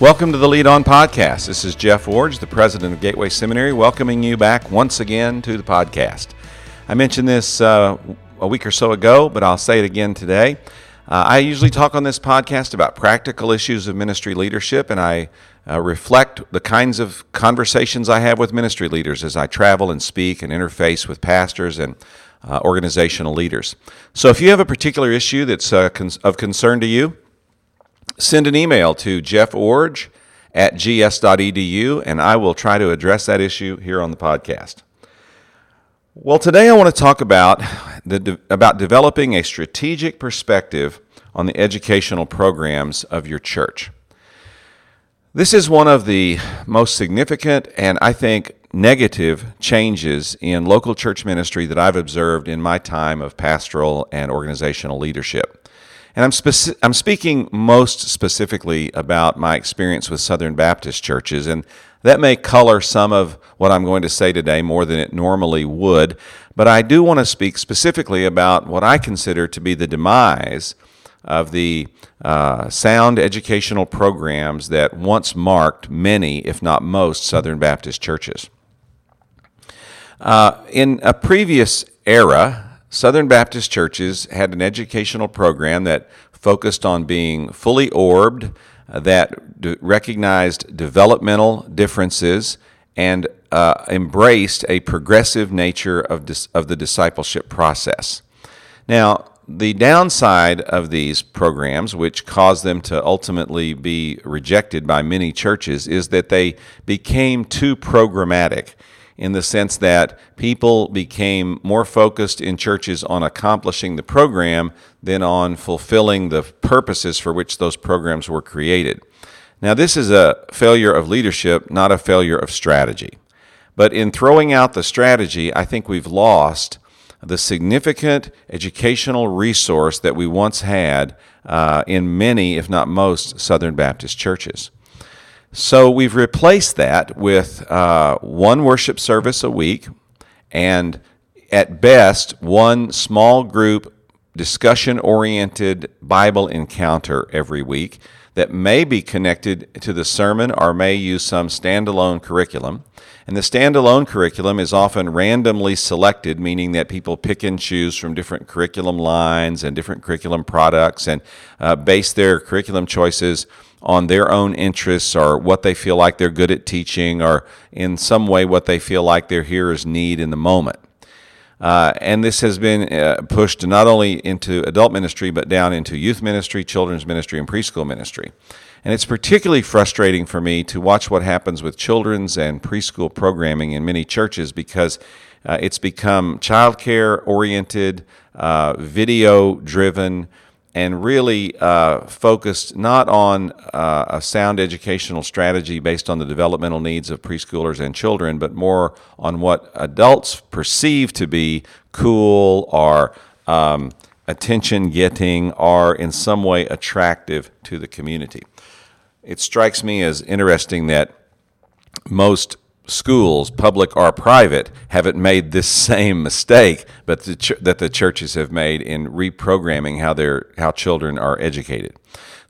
Welcome to the Lead On Podcast. This is Jeff Iorg, the president of Gateway Seminary, welcoming you back once again to the podcast. I mentioned this uh, a week or so ago, but I'll say it again today. Uh, I usually talk on this podcast about practical issues of ministry leadership, and I uh, reflect the kinds of conversations I have with ministry leaders as I travel and speak and interface with pastors and uh, organizational leaders. So if you have a particular issue that's uh, con- of concern to you, send an email to jeffiorg at gs.edu, and I will try to address that issue here on the podcast. Well, today I want to talk about the, about developing a strategic perspective on the educational programs of your church. This is one of the most significant and I think negative changes in local church ministry that I've observed in my time of pastoral and organizational leadership. And I'm, speci- I'm speaking most specifically about my experience with Southern Baptist churches, and that may color some of what I'm going to say today more than it normally would. But I do want to speak specifically about what I consider to be the demise of the uh, sound educational programs that once marked many, if not most, Southern Baptist churches. Uh, in a previous era, Southern Baptist churches had an educational program that focused on being fully orbed, uh, that d- recognized developmental differences, and uh, embraced a progressive nature of, dis- of the discipleship process. Now, the downside of these programs, which caused them to ultimately be rejected by many churches, is that they became too programmatic in the sense that people became more focused in churches on accomplishing the program than on fulfilling the purposes for which those programs were created. Now, this is a failure of leadership, not a failure of strategy. But in throwing out the strategy, I think we've lost the significant educational resource that we once had uh, in many, if not most, Southern Baptist churches. So we've replaced that with uh, one worship service a week and at best one small group discussion oriented Bible encounter every week that may be connected to the sermon or may use some standalone curriculum. And the standalone curriculum is often randomly selected, meaning that people pick and choose from different curriculum lines and different curriculum products and uh, base their curriculum choices on their own interests or what they feel like they're good at teaching or in some way what they feel like their hearers need in the moment. Uh, and this has been uh, pushed not only into adult ministry, but down into youth ministry, children's ministry, and preschool ministry. And it's particularly frustrating for me to watch what happens with children's and preschool programming in many churches because uh, it's become childcare oriented, uh, video driven, and really uh, focused not on uh, a sound educational strategy based on the developmental needs of preschoolers and children, but more on what adults perceive to be cool or um, attention getting or in some way attractive to the community. It strikes me as interesting that most schools, public or private, haven't made this same mistake, but the ch- that the churches have made in reprogramming how their how children are educated.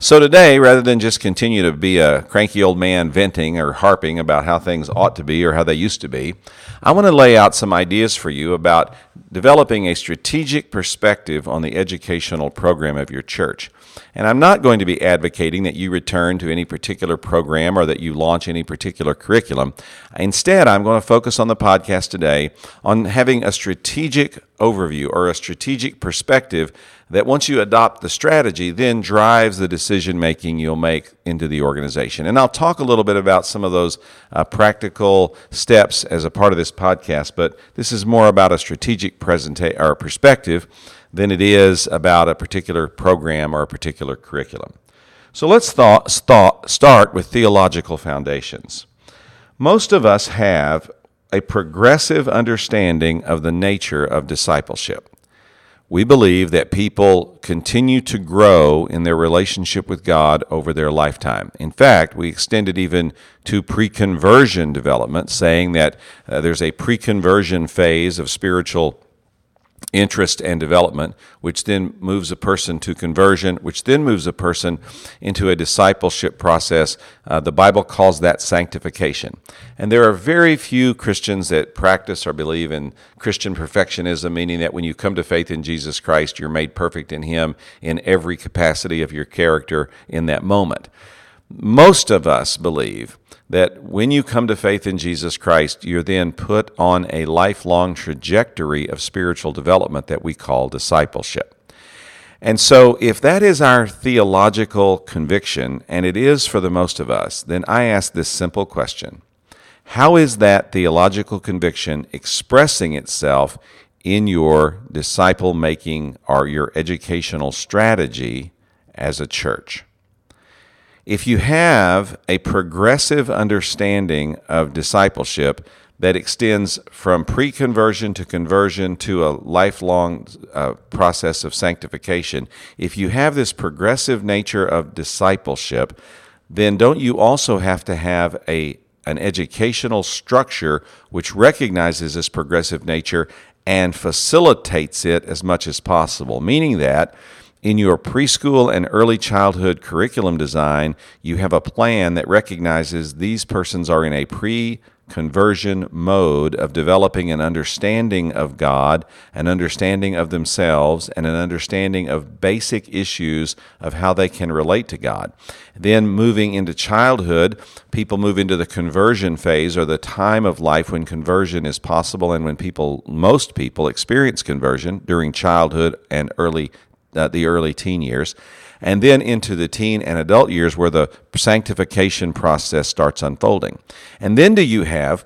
So today, rather than just continue to be a cranky old man venting or harping about how things ought to be or how they used to be, I want to lay out some ideas for you about developing a strategic perspective on the educational program of your church. And I'm not going to be advocating that you return to any particular program or that you launch any particular curriculum. Instead, I'm going to focus on the podcast today on having a strategic overview or a strategic perspective that once you adopt the strategy, then drives the decision making you'll make into the organization. And I'll talk a little bit about some of those uh, practical steps as a part of this podcast, but this is more about a strategic presenta- or perspective than it is about a particular program or a particular curriculum. So let's start with theological foundations. Most of us have a progressive understanding of the nature of discipleship. We believe that people continue to grow in their relationship with God over their lifetime. In fact, we extend it even to pre conversion development, saying that uh, there's a pre conversion phase of spiritual interest and development, which then moves a person to conversion, which then moves a person into a discipleship process. Uh, the Bible calls that sanctification. And there are very few Christians that practice or believe in Christian perfectionism, meaning that when you come to faith in Jesus Christ, you're made perfect in Him in every capacity of your character in that moment. Most of us believe that when you come to faith in Jesus Christ, you're then put on a lifelong trajectory of spiritual development that we call discipleship. And so, if that is our theological conviction, and it is for the most of us, then I ask this simple question How is that theological conviction expressing itself in your disciple making or your educational strategy as a church? If you have a progressive understanding of discipleship that extends from pre conversion to conversion to a lifelong uh, process of sanctification, if you have this progressive nature of discipleship, then don't you also have to have a an educational structure which recognizes this progressive nature and facilitates it as much as possible, meaning that in your preschool and early childhood curriculum design, you have a plan that recognizes these persons are in a pre conversion mode of developing an understanding of God, an understanding of themselves, and an understanding of basic issues of how they can relate to God. Then, moving into childhood, people move into the conversion phase or the time of life when conversion is possible and when people, most people, experience conversion during childhood and early uh, the early teen years, and then into the teen and adult years where the sanctification process starts unfolding. And then do you have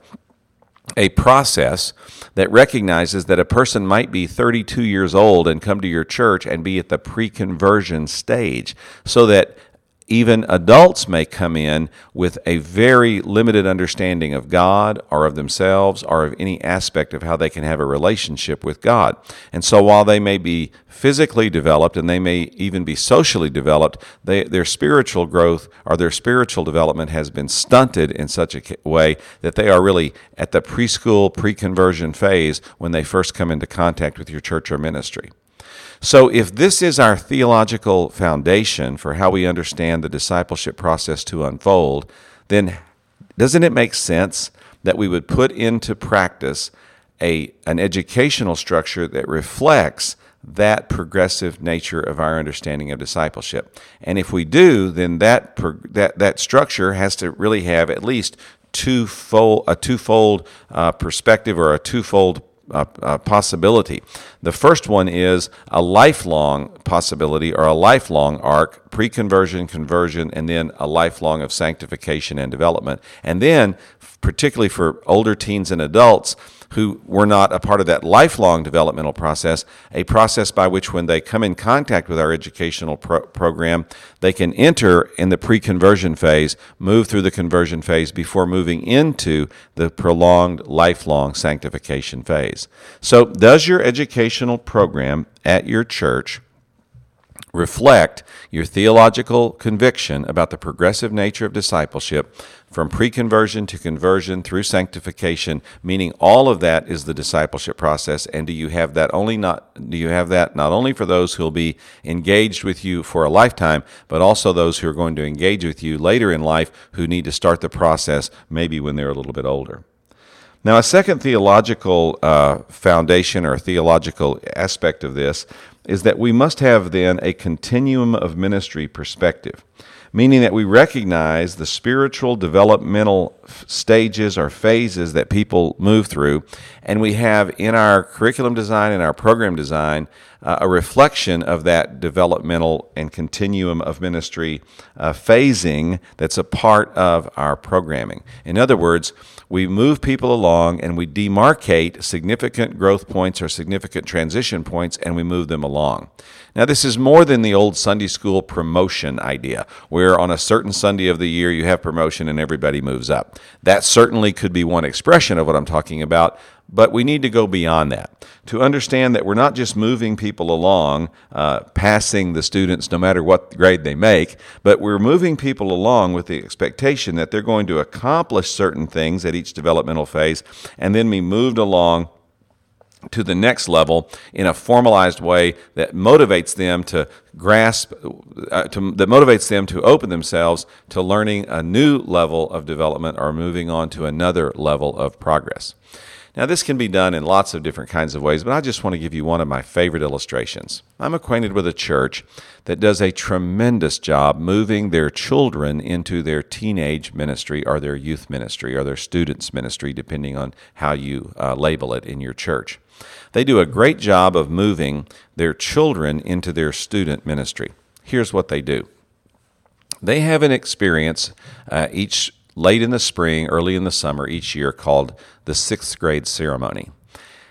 a process that recognizes that a person might be 32 years old and come to your church and be at the pre conversion stage, so that even adults may come in with a very limited understanding of God or of themselves or of any aspect of how they can have a relationship with God. And so while they may be physically developed and they may even be socially developed, they, their spiritual growth or their spiritual development has been stunted in such a way that they are really at the preschool, pre conversion phase when they first come into contact with your church or ministry. So, if this is our theological foundation for how we understand the discipleship process to unfold, then doesn't it make sense that we would put into practice a, an educational structure that reflects that progressive nature of our understanding of discipleship? And if we do, then that, that, that structure has to really have at least twofold, a twofold uh, perspective or a twofold uh, possibility. The first one is a lifelong possibility or a lifelong arc, pre conversion, conversion, and then a lifelong of sanctification and development. And then, particularly for older teens and adults, who were not a part of that lifelong developmental process, a process by which, when they come in contact with our educational pro- program, they can enter in the pre conversion phase, move through the conversion phase before moving into the prolonged lifelong sanctification phase. So, does your educational program at your church reflect your theological conviction about the progressive nature of discipleship from pre conversion to conversion through sanctification, meaning all of that is the discipleship process. And do you have that only not do you have that not only for those who will be engaged with you for a lifetime, but also those who are going to engage with you later in life who need to start the process maybe when they're a little bit older. Now, a second theological uh, foundation or theological aspect of this is that we must have then a continuum of ministry perspective, meaning that we recognize the spiritual developmental stages or phases that people move through, and we have in our curriculum design and our program design uh, a reflection of that developmental and continuum of ministry uh, phasing that's a part of our programming. In other words, we move people along and we demarcate significant growth points or significant transition points and we move them along. Now, this is more than the old Sunday school promotion idea, where on a certain Sunday of the year you have promotion and everybody moves up. That certainly could be one expression of what I'm talking about, but we need to go beyond that. To understand that we're not just moving people along, uh, passing the students no matter what grade they make, but we're moving people along with the expectation that they're going to accomplish certain things at each developmental phase and then be moved along to the next level in a formalized way that motivates them to grasp uh, to, that motivates them to open themselves to learning a new level of development or moving on to another level of progress now, this can be done in lots of different kinds of ways, but I just want to give you one of my favorite illustrations. I'm acquainted with a church that does a tremendous job moving their children into their teenage ministry or their youth ministry or their students' ministry, depending on how you uh, label it in your church. They do a great job of moving their children into their student ministry. Here's what they do they have an experience uh, each late in the spring, early in the summer each year called the sixth grade ceremony.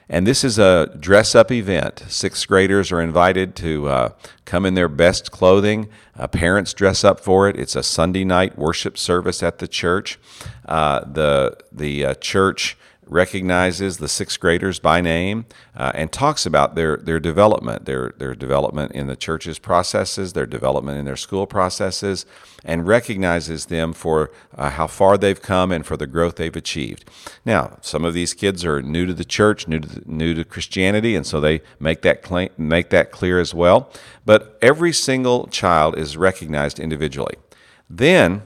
And this is a dress up event. Sixth graders are invited to uh, come in their best clothing. Uh, parents dress up for it. It's a Sunday night worship service at the church. Uh, the the uh, church recognizes the sixth graders by name uh, and talks about their, their development, their, their development in the church's processes, their development in their school processes, and recognizes them for uh, how far they've come and for the growth they've achieved. Now, some of these kids are new to the church, new to, the, new to Christianity, and so they make that, claim, make that clear as well. But every single child is recognized individually. Then,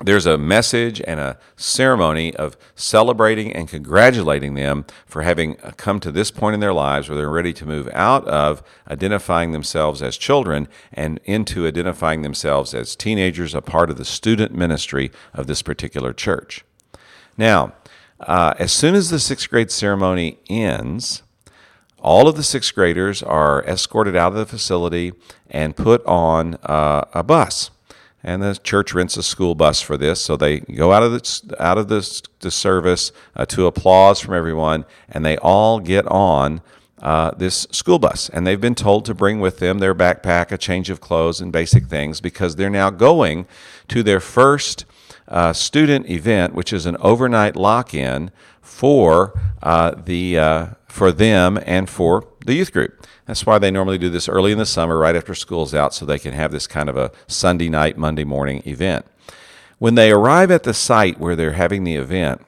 there's a message and a ceremony of celebrating and congratulating them for having come to this point in their lives where they're ready to move out of identifying themselves as children and into identifying themselves as teenagers, a part of the student ministry of this particular church. Now, uh, as soon as the sixth grade ceremony ends, all of the sixth graders are escorted out of the facility and put on uh, a bus and the church rents a school bus for this. So they go out of the out of the, the service uh, to applause from everyone, and they all get on uh, this school bus. And they've been told to bring with them their backpack, a change of clothes, and basic things because they're now going to their first uh, student event, which is an overnight lock-in for uh, the uh, for them and for the youth group. That's why they normally do this early in the summer, right after school's out, so they can have this kind of a Sunday night, Monday morning event. When they arrive at the site where they're having the event,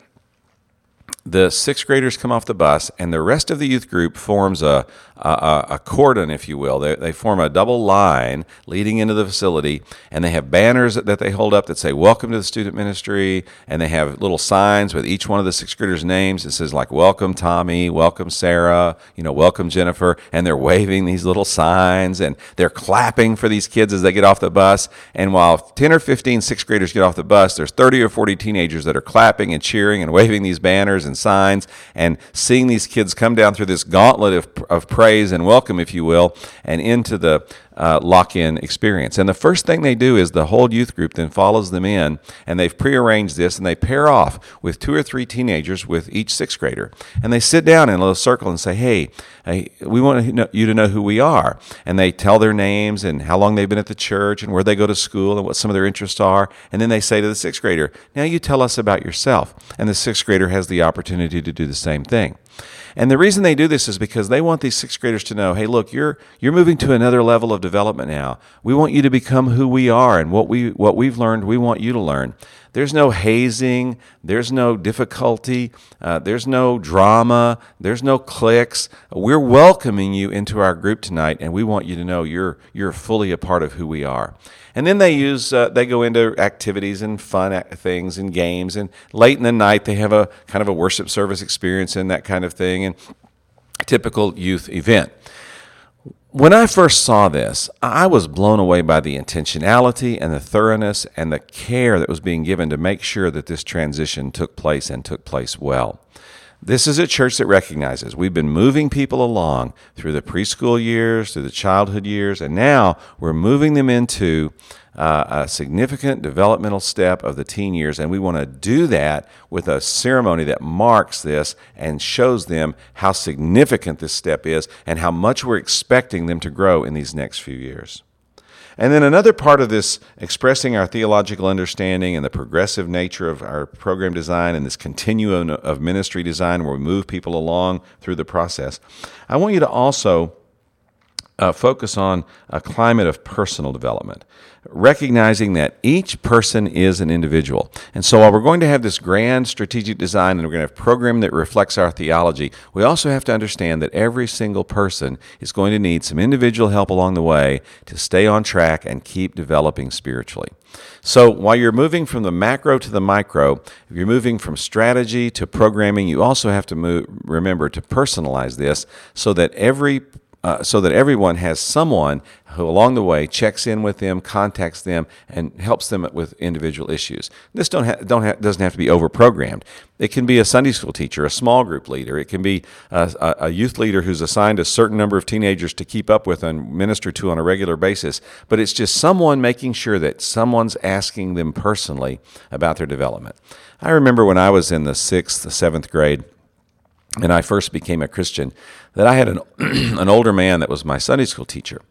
the sixth graders come off the bus, and the rest of the youth group forms a, a, a cordon, if you will. They, they, form a double line leading into the facility, and they have banners that, that they hold up that say, Welcome to the student ministry. And they have little signs with each one of the sixth graders' names. It says, like, Welcome Tommy, Welcome Sarah, you know, Welcome Jennifer. And they're waving these little signs, and they're clapping for these kids as they get off the bus. And while 10 or 15 sixth graders get off the bus, there's 30 or 40 teenagers that are clapping and cheering and waving these banners and signs and seeing these kids come down through this gauntlet of, of praise and welcome, if you will, and into the uh, lock in experience. And the first thing they do is the whole youth group then follows them in, and they've prearranged this, and they pair off with two or three teenagers with each sixth grader. And they sit down in a little circle and say, Hey, hey we want you to know who we are. And they tell their names and how long they've been at the church and where they go to school and what some of their interests are. And then they say to the sixth grader, Now you tell us about yourself. And the sixth grader has the opportunity to do the same thing. And the reason they do this is because they want these sixth graders to know, hey, look, you're you're moving to another level of development now. We want you to become who we are and what we what we've learned, we want you to learn. There's no hazing, there's no difficulty, uh, there's no drama, there's no cliques. We're welcoming you into our group tonight, and we want you to know you're you're fully a part of who we are. And then they use uh, they go into activities and fun things and games. And late in the night they have a kind of a worship service experience and that kind of thing and typical youth event. When I first saw this, I was blown away by the intentionality and the thoroughness and the care that was being given to make sure that this transition took place and took place well. This is a church that recognizes we've been moving people along through the preschool years, through the childhood years, and now we're moving them into uh, a significant developmental step of the teen years. And we want to do that with a ceremony that marks this and shows them how significant this step is and how much we're expecting them to grow in these next few years. And then another part of this expressing our theological understanding and the progressive nature of our program design and this continuum of ministry design where we move people along through the process, I want you to also uh, focus on a climate of personal development, recognizing that each person is an individual. And so, while we're going to have this grand strategic design and we're going to have a program that reflects our theology, we also have to understand that every single person is going to need some individual help along the way to stay on track and keep developing spiritually. So, while you're moving from the macro to the micro, if you're moving from strategy to programming, you also have to move, remember to personalize this so that every uh, so that everyone has someone who along the way checks in with them, contacts them, and helps them with individual issues. This don't ha- don't ha- doesn't have to be overprogrammed. It can be a Sunday school teacher, a small group leader. It can be a, a youth leader who's assigned a certain number of teenagers to keep up with and minister to on a regular basis. But it's just someone making sure that someone's asking them personally about their development. I remember when I was in the sixth, the seventh grade and I first became a Christian, that I had an, an older man that was my Sunday school teacher.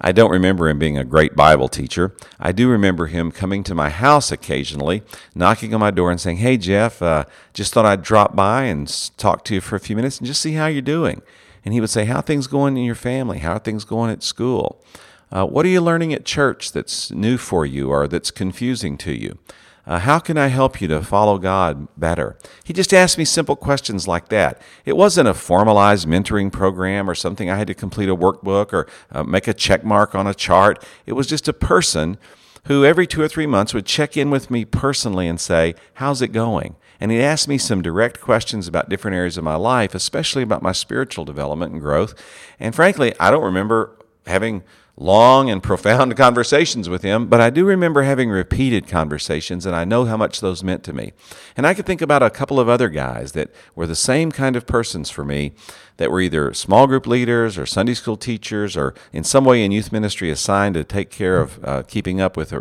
I don't remember him being a great Bible teacher. I do remember him coming to my house occasionally, knocking on my door and saying, Hey, Jeff, uh, just thought I'd drop by and talk to you for a few minutes and just see how you're doing. And he would say, How things going in your family? How are things going at school? Uh, what are you learning at church that's new for you or that's confusing to you? Uh, how can I help you to follow God better? He just asked me simple questions like that. It wasn't a formalized mentoring program or something I had to complete a workbook or uh, make a check mark on a chart. It was just a person who every two or three months would check in with me personally and say, How's it going? And he'd ask me some direct questions about different areas of my life, especially about my spiritual development and growth. And frankly, I don't remember having long and profound conversations with him, but I do remember having repeated conversations, and I know how much those meant to me. And I could think about a couple of other guys that were the same kind of persons for me that were either small group leaders or Sunday school teachers or in some way in youth ministry assigned to take care of uh, keeping up with,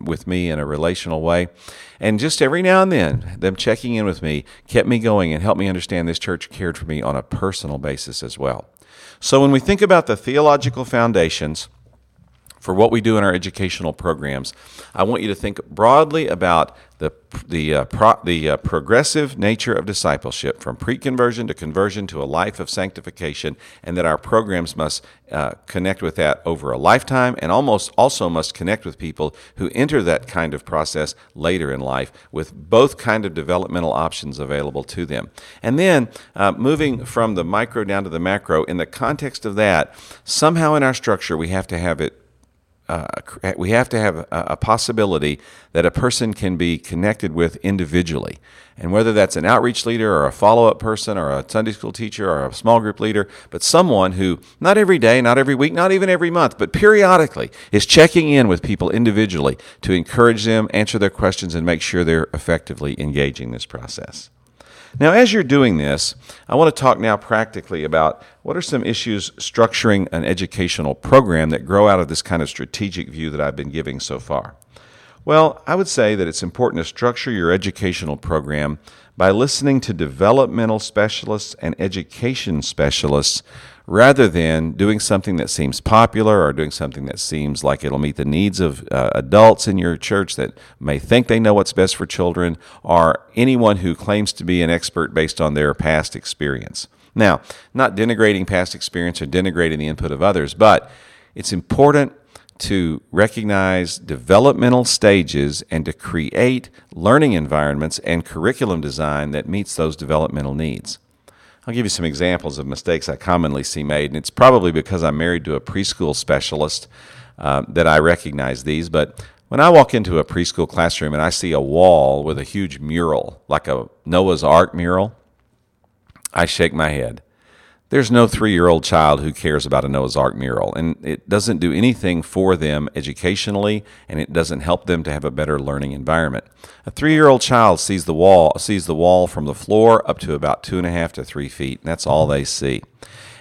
with me in a relational way. And just every now and then, them checking in with me kept me going and helped me understand this church cared for me on a personal basis as well. So when we think about the theological foundations, for what we do in our educational programs, I want you to think broadly about the the uh, pro, the uh, progressive nature of discipleship from pre-conversion to conversion to a life of sanctification, and that our programs must uh, connect with that over a lifetime, and almost also must connect with people who enter that kind of process later in life, with both kind of developmental options available to them. And then uh, moving from the micro down to the macro, in the context of that, somehow in our structure we have to have it uh, we have to have a, a, possibility that a person can be connected with individually. And whether that's an outreach leader or a follow up person or a Sunday school teacher or a small group leader, but someone who, not every day, not every week, not even every month, but periodically is checking in with people individually to encourage them, answer their questions, and make sure they're effectively engaging this process. Now, as you're doing this, I want to talk now practically about what are some issues structuring an educational program that grow out of this kind of strategic view that I've been giving so far. Well, I would say that it's important to structure your educational program by listening to developmental specialists and education specialists rather than doing something that seems popular or doing something that seems like it'll meet the needs of uh, adults in your church that may think they know what's best for children or anyone who claims to be an expert based on their past experience. Now, not denigrating past experience or denigrating the input of others, but it's important to recognize developmental stages and to create learning environments and curriculum design that meets those developmental needs. I'll give you some examples of mistakes I commonly see made, and it's probably because I'm married to a preschool specialist uh, that I recognize these. But when I walk into a preschool classroom and I see a wall with a huge mural, like a Noah's Ark mural, I shake my head. There's no three year old child who cares about a Noah's Ark mural, and it doesn't do anything for them educationally, and it doesn't help them to have a better learning environment. A three year old child sees the wall sees the wall from the floor up to about two and a half to three feet, and that's all they see.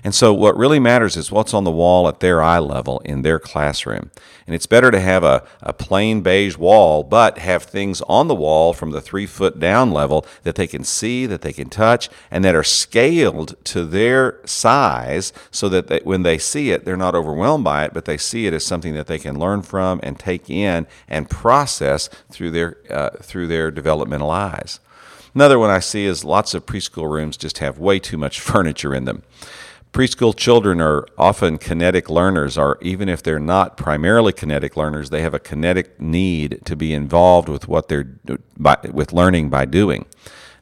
And so, what really matters is what's on the wall at their eye level in their classroom. And it's better to have a, a plain beige wall, but have things on the wall from the three foot down level that they can see, that they can touch, and that are scaled to their size so that they, when they see it, they're not overwhelmed by it, but they see it as something that they can learn from and take in and process through their, uh, through their developmental eyes. Another one I see is lots of preschool rooms just have way too much furniture in them preschool children are often kinetic learners, or even if they're not primarily kinetic learners, they have a kinetic need to be involved with what they're by, with learning by doing.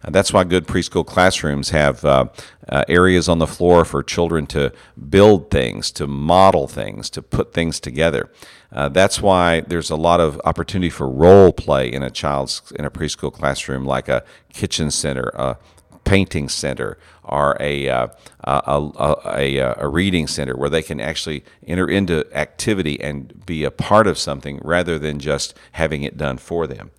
Uh, that's why good preschool classrooms have uh, uh, areas on the floor for children to build things, to model things, to put things together. Uh, that's why there's a lot of opportunity for role play in a child's in a preschool classroom, like a kitchen center, painting center, or a, uh, a, a, a, a, reading center where they can actually enter into activity and be a part of something rather than just having it done for them.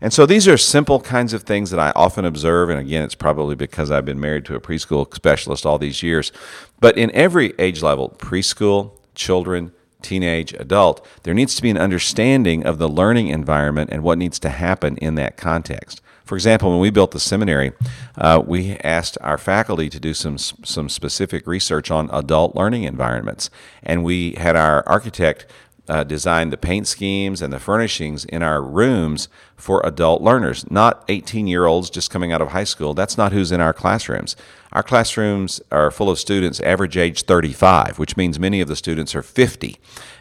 And so these are simple kinds of things that I often observe. And again, it's probably because I've been married to a preschool specialist all these years. But in every age level preschool, children, teenage, adult there needs to be an understanding of the learning environment and what needs to happen in that context. For example, when we built the seminary, uh, we asked our faculty to do some some specific research on adult learning environments, and we had our architect uh, design the paint schemes and the furnishings in our rooms for adult learners, not 18 year olds just coming out of high school. That's not who's in our classrooms. Our classrooms are full of students average age 35, which means many of the students are 50.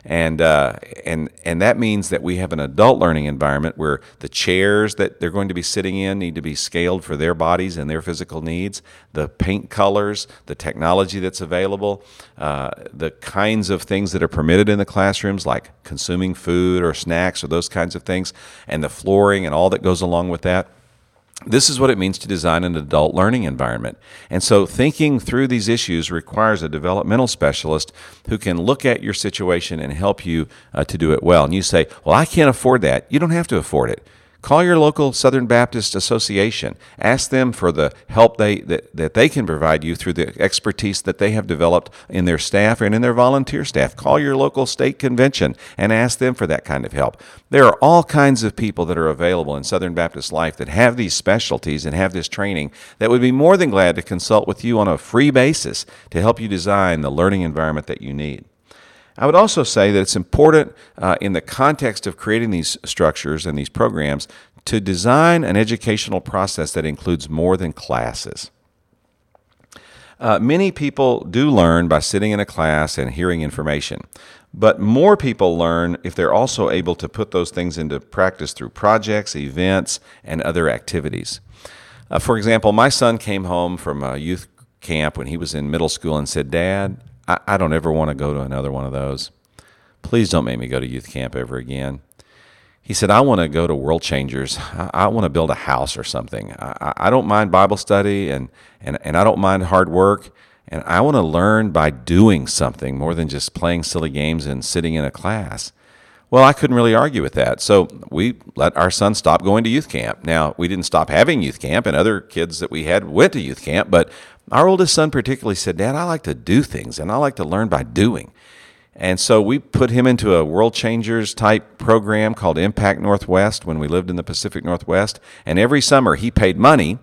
And, uh, and, and that means that we have an adult learning environment where the chairs that they're going to be sitting in need to be scaled for their bodies and their physical needs, the paint colors, the technology that's available, uh, the kinds of things that are permitted in the classrooms, like consuming food or snacks or those kinds of things, and the flooring and all that goes along with that. This is what it means to design an adult learning environment. And so, thinking through these issues requires a developmental specialist who can look at your situation and help you uh, to do it well. And you say, Well, I can't afford that. You don't have to afford it. Call your local Southern Baptist Association. Ask them for the help they, that, that they can provide you through the expertise that they have developed in their staff and in their volunteer staff. Call your local state convention and ask them for that kind of help. There are all kinds of people that are available in Southern Baptist life that have these specialties and have this training that would be more than glad to consult with you on a free basis to help you design the learning environment that you need. I would also say that it's important uh, in the context of creating these structures and these programs to design an educational process that includes more than classes. Uh, many people do learn by sitting in a class and hearing information, but more people learn if they're also able to put those things into practice through projects, events, and other activities. Uh, for example, my son came home from a youth camp when he was in middle school and said, Dad, I, I don't ever want to go to another one of those. Please don't make me go to youth camp ever again. He said, I want to go to World Changers. I, I want to build a house or something. I, I don't mind Bible study and, and, and I don't mind hard work. And I want to learn by doing something more than just playing silly games and sitting in a class. Well, I couldn't really argue with that. So we let our son stop going to youth camp. Now, we didn't stop having youth camp, and other kids that we had went to youth camp, but our oldest son particularly said, Dad, I like to do things and I like to learn by doing. And so we put him into a World Changers type program called Impact Northwest when we lived in the Pacific Northwest. And every summer he paid money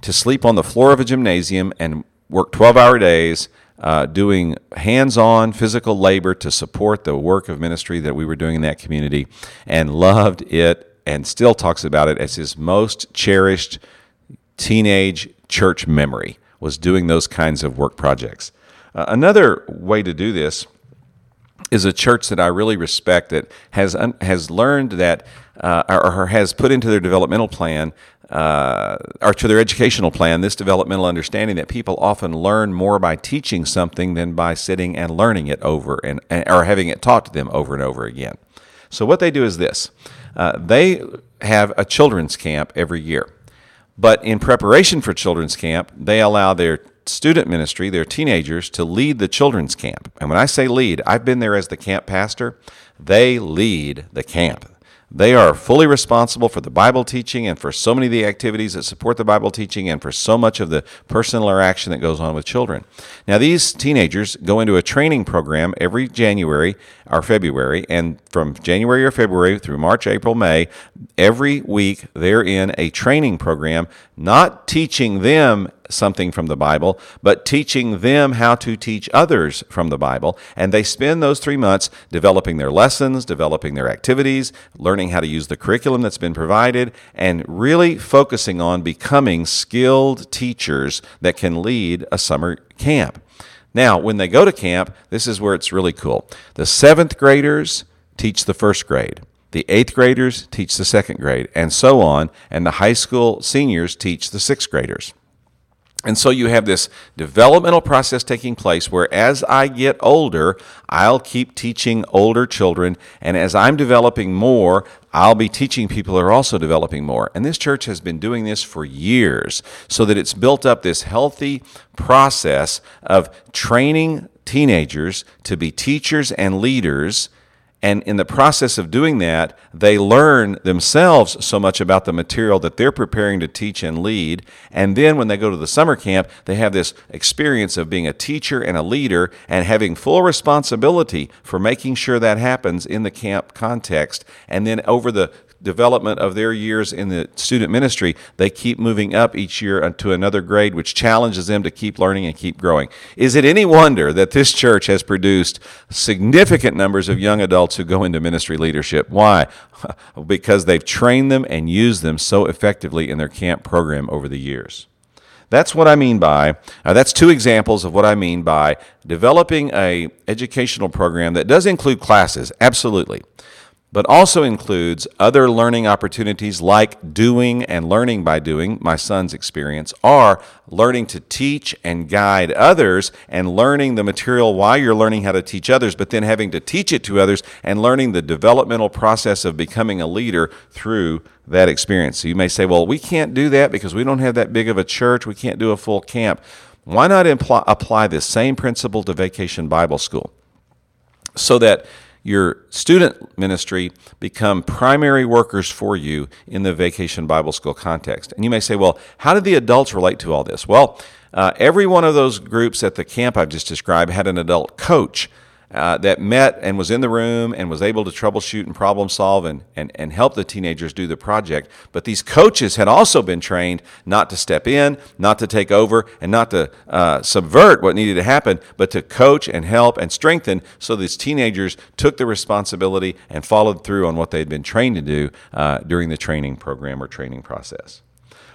to sleep on the floor of a gymnasium and work 12 hour days uh, doing hands on physical labor to support the work of ministry that we were doing in that community and loved it and still talks about it as his most cherished teenage church memory was doing those kinds of work projects. Uh, another way to do this is a church that I really respect that has un- has learned that uh, or, has put into their developmental plan uh, or to their educational plan this developmental understanding that people often learn more by teaching something than by sitting and learning it over and or having it taught to them over and over again. So what they do is this: uh, they have a children's camp every year. But in preparation for children's camp, they allow their student ministry, their teenagers, to lead the children's camp. And when I say lead, I've been there as the camp pastor. They lead the camp. They are fully responsible for the Bible teaching and for so many of the activities that support the Bible teaching and for so much of the personal interaction that goes on with children. Now, these teenagers go into a training program every January or February, and from January or February through March, April, May, every week they're in a training program, not teaching them something from the Bible, but teaching them how to teach others from the Bible. And they spend those three months developing their lessons, developing their activities, learning how to use the curriculum that's been provided, and really focusing on becoming skilled teachers that can lead a summer camp. Now, when they go to camp, this is where it's really cool. The seventh graders teach the first grade. The eighth graders teach the second grade, and so on. And the high school seniors teach the sixth graders. And so you have this developmental process taking place where as I get older, I'll keep teaching older children. And as I'm developing more, I'll be teaching people who are also developing more. And this church has been doing this for years so that it's built up this healthy process of training teenagers to be teachers and leaders and in the process of doing that, they learn themselves so much about the material that they're preparing to teach and lead. And then when they go to the summer camp, they have this experience of being a teacher and a leader and having full responsibility for making sure that happens in the camp context. And then over the development of their years in the student ministry, they keep moving up each year to another grade, which challenges them to keep learning and keep growing. Is it any wonder that this church has produced significant numbers of young adults who go into ministry leadership? Why? Because they've trained them and used them so effectively in their camp program over the years. That's what I mean by uh, that's two examples of what I mean by developing a educational program that does include classes, absolutely but also includes other learning opportunities like doing and learning by doing, my son's experience, are learning to teach and guide others and learning the material while you're learning how to teach others, but then having to teach it to others and learning the developmental process of becoming a leader through that experience. So you may say, well, we can't do that because we don't have that big of a church, we can't do a full camp. Why not impl- apply this same principle to Vacation Bible School? So that your student ministry become primary workers for you in the Vacation Bible School context. And you may say, well, how did the adults relate to all this? Well, uh, every one of those groups at the camp I've just described had an adult coach uh, that met and was in the room and was able to troubleshoot and problem solve and, and, and help the teenagers do the project. But these coaches had also been trained not to step in, not to take over, and not to uh, subvert what needed to happen, but to coach and help and strengthen so these teenagers took the responsibility and followed through on what they had been trained to do uh, during the training program or training process.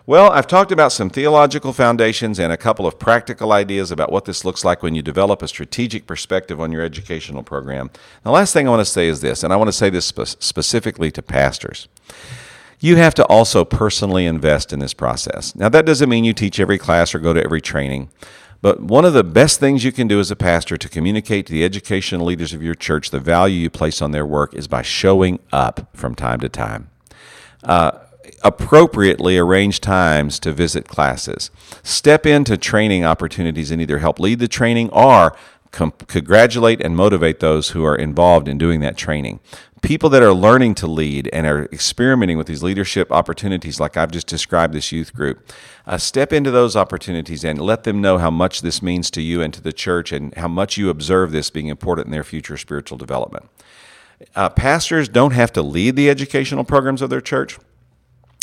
Well, I've talked about some theological foundations and a couple of practical ideas about what this looks like when you develop a strategic perspective on your educational program. The last thing I want to say is this, and I want to say this spe- specifically to pastors. You have to also personally invest in this process. Now, that doesn't mean you teach every class or go to every training. But one of the best things you can do as a pastor to communicate to the educational leaders of your church the value you place on their work is by showing up from time to time. Uh, appropriately arrange times to visit classes. Step into training opportunities and either help lead the training or com- congratulate and motivate those who are involved in doing that training. People that are learning to lead and are experimenting with these leadership opportunities, like I've just described this youth group, uh, step into those opportunities and let them know how much this means to you and to the church and how much you observe this being important in their future spiritual development. Uh, pastors don't have to lead the educational programs of their church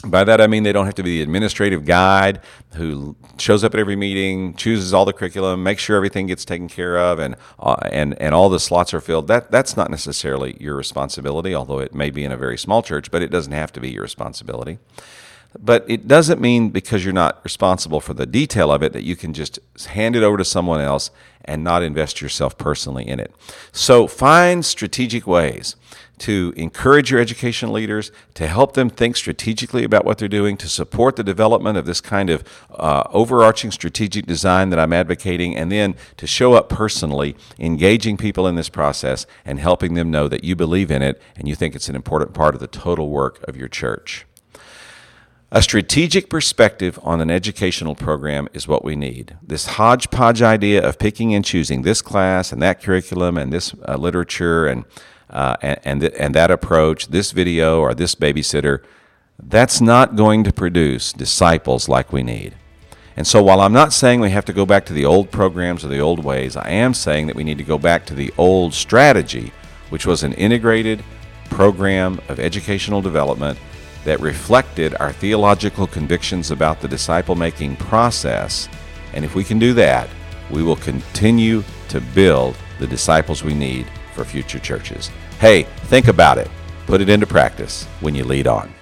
by that I mean they don't have to be the administrative guide who shows up at every meeting, chooses all the curriculum, makes sure everything gets taken care of, and uh, and and all the slots are filled. That that's not necessarily your responsibility, although it may be in a very small church, but it doesn't have to be your responsibility. But it doesn't mean because you're not responsible for the detail of it that you can just hand it over to someone else and not invest yourself personally in it. So find strategic ways to encourage your education leaders, to help them think strategically about what they're doing, to support the development of this kind of uh, overarching strategic design that I'm advocating, and then to show up personally, engaging people in this process and helping them know that you believe in it and you think it's an important part of the total work of your church. A strategic perspective on an educational program is what we need. This hodgepodge idea of picking and choosing this class and that curriculum and this uh, literature and, uh, and, and, th- and that approach, this video or this babysitter, that's not going to produce disciples like we need. And so, while I'm not saying we have to go back to the old programs or the old ways, I am saying that we need to go back to the old strategy, which was an integrated program of educational development that reflected our theological convictions about the disciple making process. And if we can do that, we will continue to build the disciples we need for future churches. Hey, think about it. Put it into practice when you lead on.